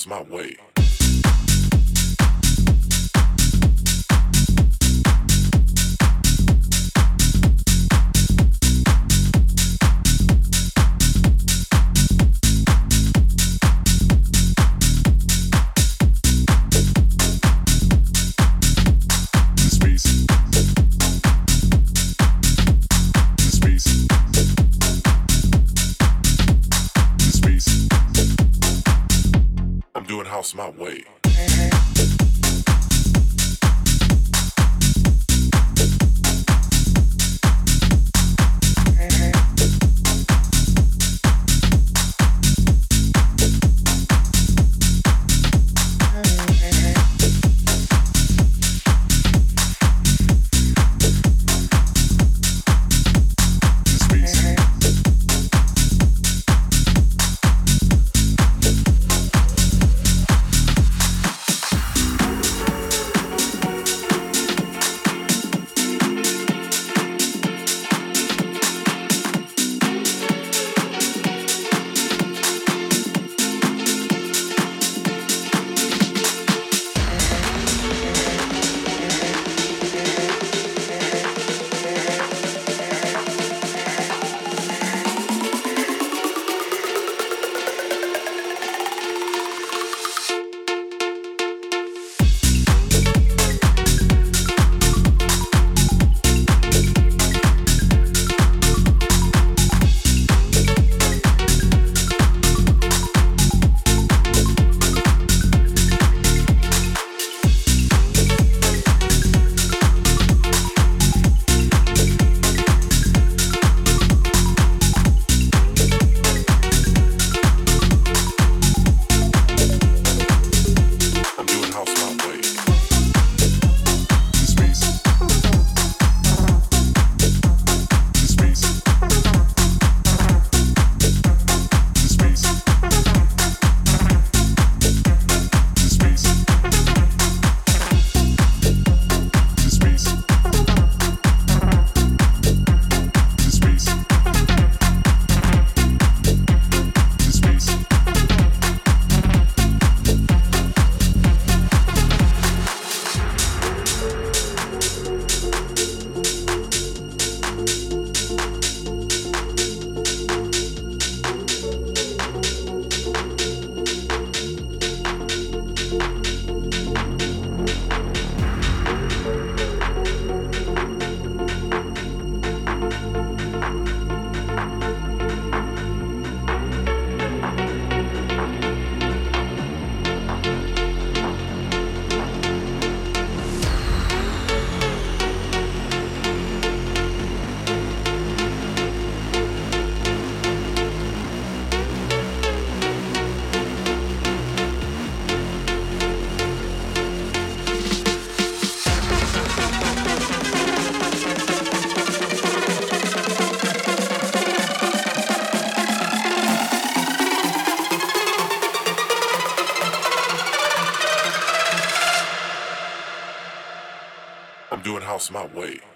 house my way. House my way.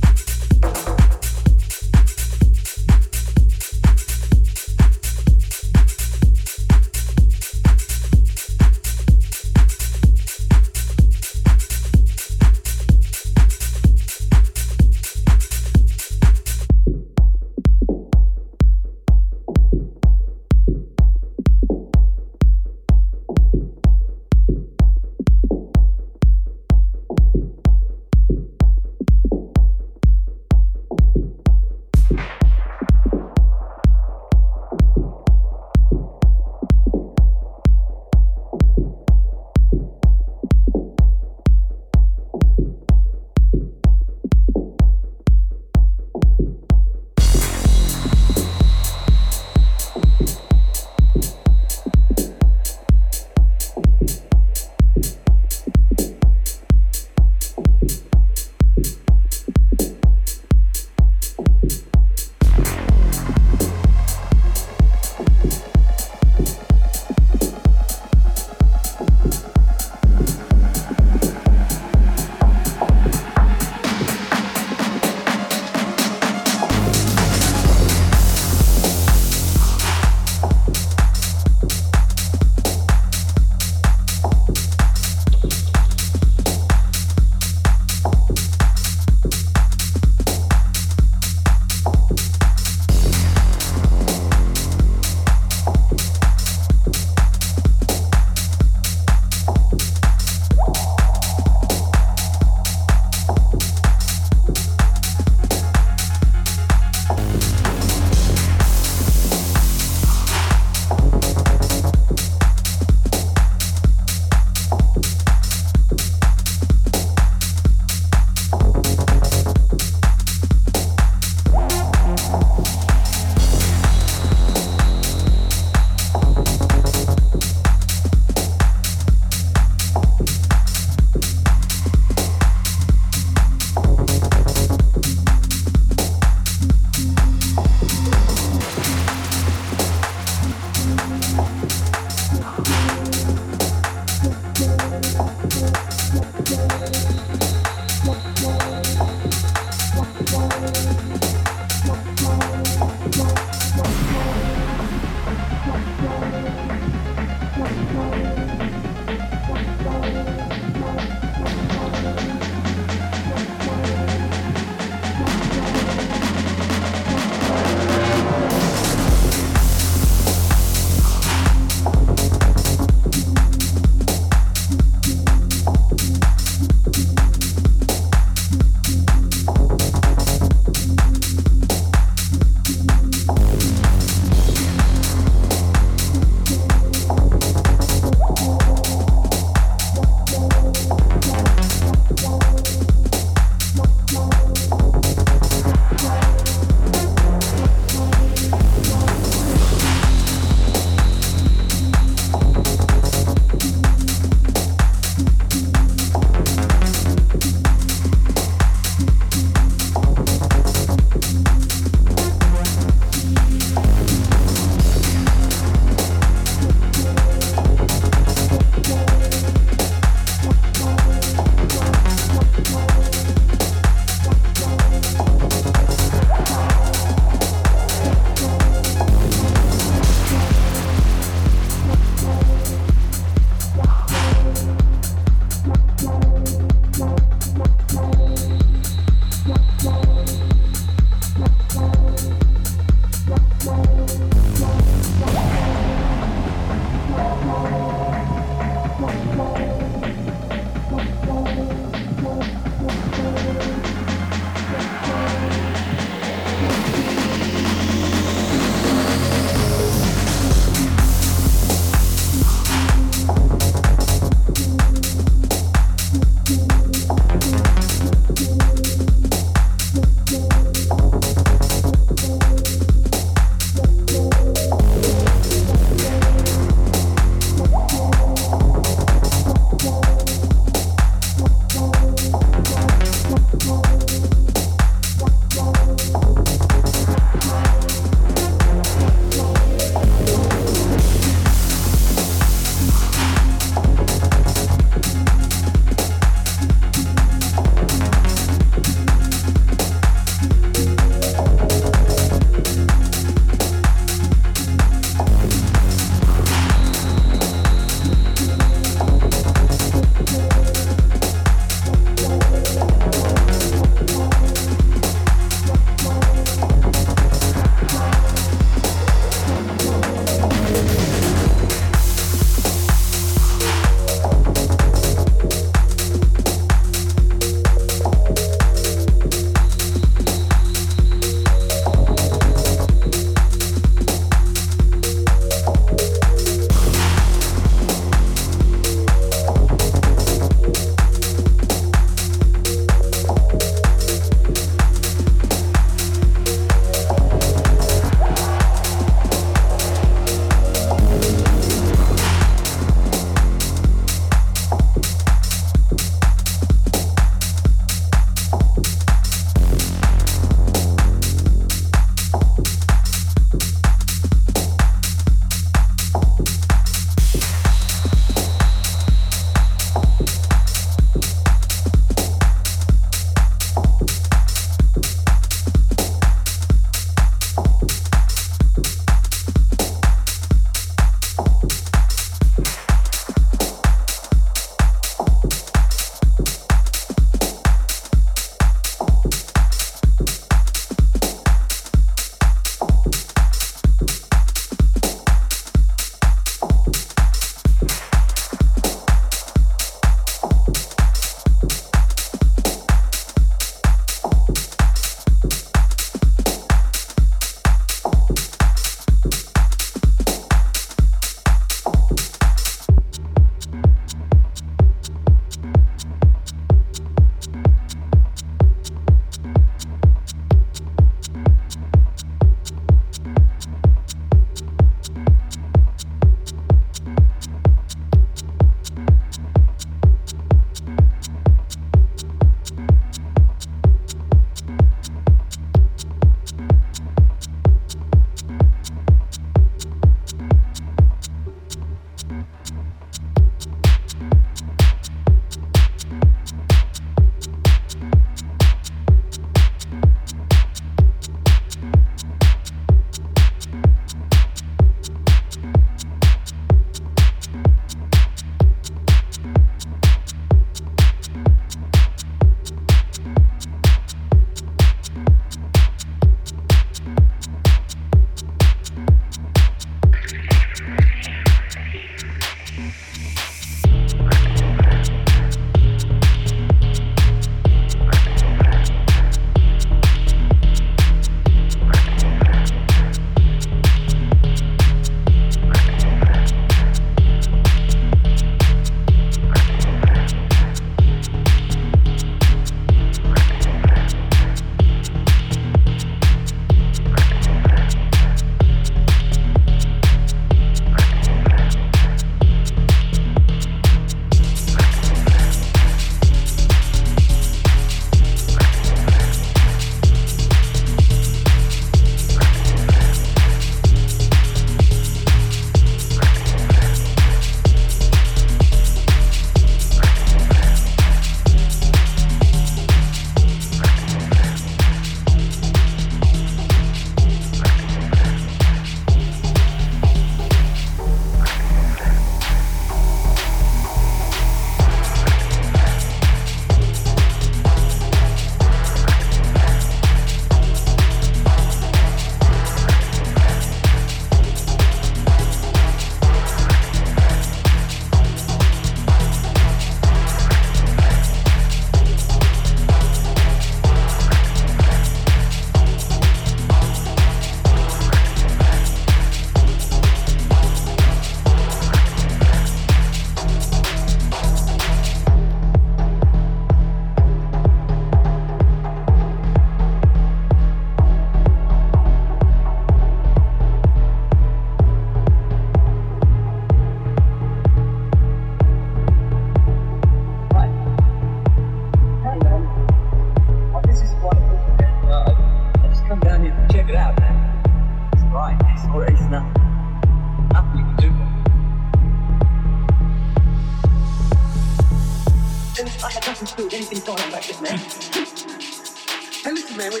I had nothing to do with anything going on back then, man. hey, listen, man, wait.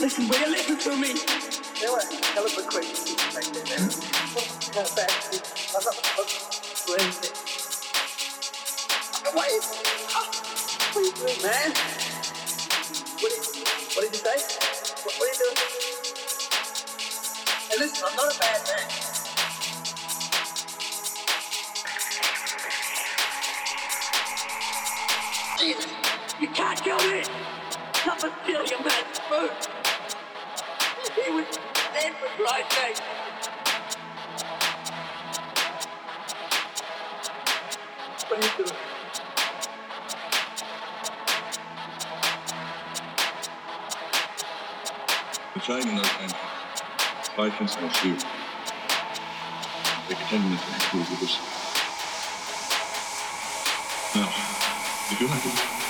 Listen, will you listen to me? There were hell of a crazy back then, man. I was not do anything. What is, what are you doing, man? What did, what did you say? What, what are you doing? Hey, listen, I'm not a bad man. Kill me! To steal your man food! He was dead for Christ's sake! What are you doing? entscheiden das ein Zweifels aus Leben. Wir kennen das nicht so gewusst. Ja, ich höre